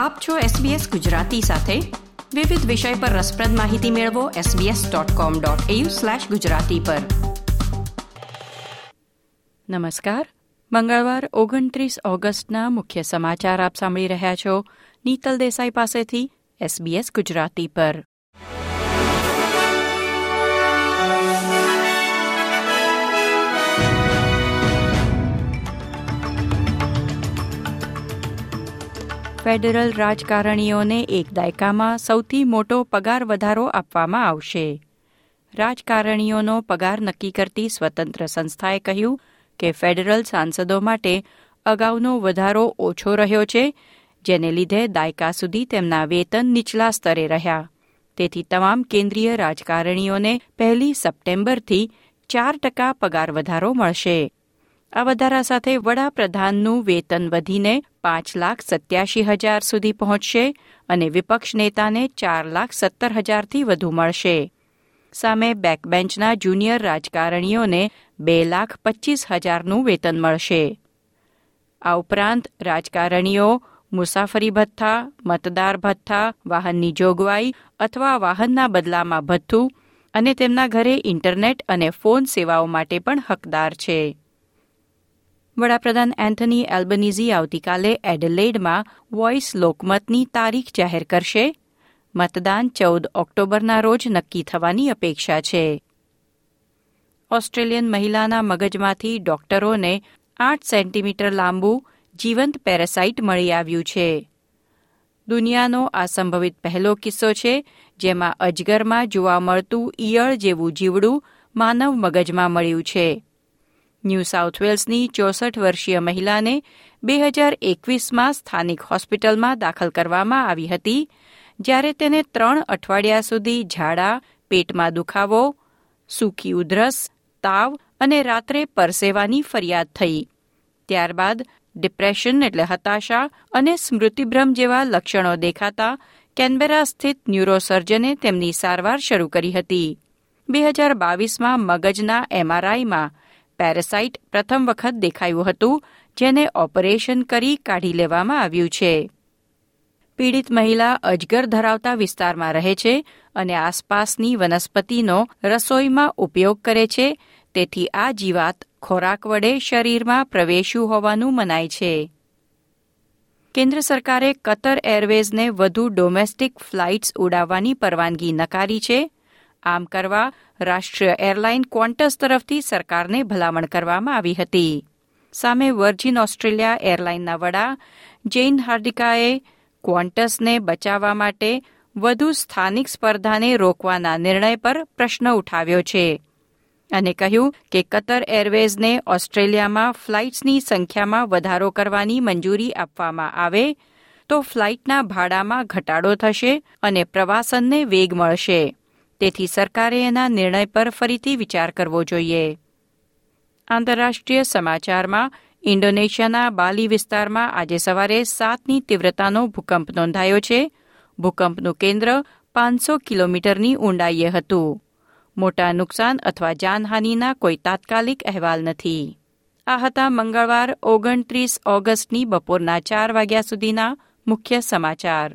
આપ છો SBS ગુજરાતી સાથે. વિવિધ વિષય પર રસપ્રદ માહિતી મેળવો sbs.com.au/gujarati પર. નમસ્કાર. મંગળવાર, ઓગણત્રીસ ઓગસ્ટના મુખ્ય સમાચાર આપ સાંભળી રહ્યા છો. નીતલ દેસાઈ પાસેથી SBS ગુજરાતી પર. ફેડરલ રાજકારણીઓને એક દાયકામાં સૌથી મોટો પગાર વધારો આપવામાં આવશે. રાજકારણીઓનો પગાર નક્કી કરતી સ્વતંત્ર સંસ્થાએ કહ્યું કે ફેડરલ સાંસદો માટે અગાઉનો વધારો ઓછો રહ્યો છે, જેને લીધે દાયકા સુધી તેમના વેતન નીચલા સ્તરે રહ્યા. તેથી તમામ કેન્દ્રીય રાજકારણીઓને પહેલી સપ્ટેમ્બરથી ચાર ટકા પગાર વધારો મળશે. આ વધારા સાથે વડાપ્રધાનનું વેતન વધીને પાંચ લાખ સત્યાશી હજાર સુધી પહોંચશે અને વિપક્ષ નેતાને ચાર લાખ સત્તર હજારથી વધુ મળશે. સામે બેકબેન્ચના જુનિયર રાજકારણીઓને બે લાખ પચ્ચીસ હજારનું વેતન મળશે. આ ઉપરાંત રાજકારણીઓ મુસાફરી ભથ્થા, મતદાર ભથ્થા, વાહનની જોગવાઈ અથવા વાહનના બદલામાં ભથ્થું અને તેમના ઘરે ઇન્ટરનેટ અને ફોન સેવાઓ માટે પણ હકદાર છે. વડાપ્રધાન એન્થની એલ્બનીઝી આવતીકાલે એડલેડમાં વોઇસ લોકમતની તારીખ જાહેર કરશે. મતદાન ચૌદ ઓક્ટોબરના રોજ નક્કી થવાની અપેક્ષા છે. ઓસ્ટ્રેલિયન મહિલાના મગજમાંથી ડોક્ટરોને આઠ સેન્ટીમીટર લાંબુ જીવંત પેરાસાઇટ મળી આવ્યું છે. દુનિયાનો આ સંભવિત પહેલો કિસ્સો છે, જેમાં અજગરમાં જોવા મળતું ઈયળ જેવું જીવડું માનવ મગજમાં મળ્યું છે. ન્યૂ સાઉથ વેલ્સની ચોસઠ વર્ષીય મહિલાને બે હજાર એકવીસમાં સ્થાનિક હોસ્પિટલમાં દાખલ કરવામાં આવી હતી, જ્યારે તેને ત્રણ અઠવાડિયા સુધી ઝાડા, પેટમાં દુખાવો, સૂકી ઉધરસ, તાવ અને રાત્રે પરસેવાની ફરિયાદ થઈ. ત્યારબાદ ડિપ્રેશન એટલે હતાશા અને સ્મૃતિભ્રમ જેવા લક્ષણો દેખાતા કેનબેરા સ્થિત ન્યુરોસર્જને તેમની સારવાર શરૂ કરી હતી. બે હજાર બાવીસમાં મગજના એમઆરઆઈમાં પેરાસાઇટ પ્રથમ વખત દેખાયું હતું, જેને ઓપરેશન કરી કાઢી લેવામાં આવ્યું છે. પીડિત મહિલા અજગર ધરાવતા વિસ્તારમાં રહે છે અને આસપાસની વનસ્પતિનો રસોઈમાં ઉપયોગ કરે છે, તેથી આ જીવાત ખોરાક વડે શરીરમાં પ્રવેશ્યું હોવાનું મનાય છે. કેન્દ્ર સરકારે કતર એરવેઝને વધુ ડોમેસ્ટિક ફ્લાઇટ્સ ઉડાવવાની પરવાનગી નકારી છે આમ કરવા રાષ્ટ્રીય એરલાઇન ક્વોન્ટસ તરફથી સરકારને ભલામણ કરવામાં આવી હતી. સામે વર્જિન ઓસ્ટ્રેલિયા એરલાઇનના વડા જેઇન હાર્ડિકાએ ક્વોન્ટસને બચાવવા માટે વધુ સ્થાનિક સ્પર્ધાને રોકવાના નિર્ણય પર પ્રશ્ન ઉઠાવ્યો છે અને કહ્યું કે કતર એરવેઝને ઓસ્ટ્રેલિયામાં ફ્લાઇટ્સની સંખ્યામાં વધારો કરવાની મંજૂરી આપવામાં આવે તો ફ્લાઇટના ભાડામાં ઘટાડો થશે અને પ્રવાસનને વેગ મળશે. તેથી સરકારે એના નિર્ણય પર ફરીથી વિચાર કરવો જોઈએ. આંતરરાષ્ટ્રીય સમાચારમાં ઇન્ડોનેશિયાના બાલી વિસ્તારમાં આજે સવારે સાતની તીવ્રતાનો ભૂકંપ નોંધાયો છે. ભૂકંપનું કેન્દ્ર પાંચસો કિલોમીટરની ઊંડાઈએ હતું. મોટા નુકસાન અથવા જાનહાનિના કોઈ તાત્કાલિક અહેવાલ નથી. આ હતા મંગળવાર ઓગણત્રીસ ઓગસ્ટની બપોરના ચાર વાગ્યા સુધીના મુખ્ય સમાચાર.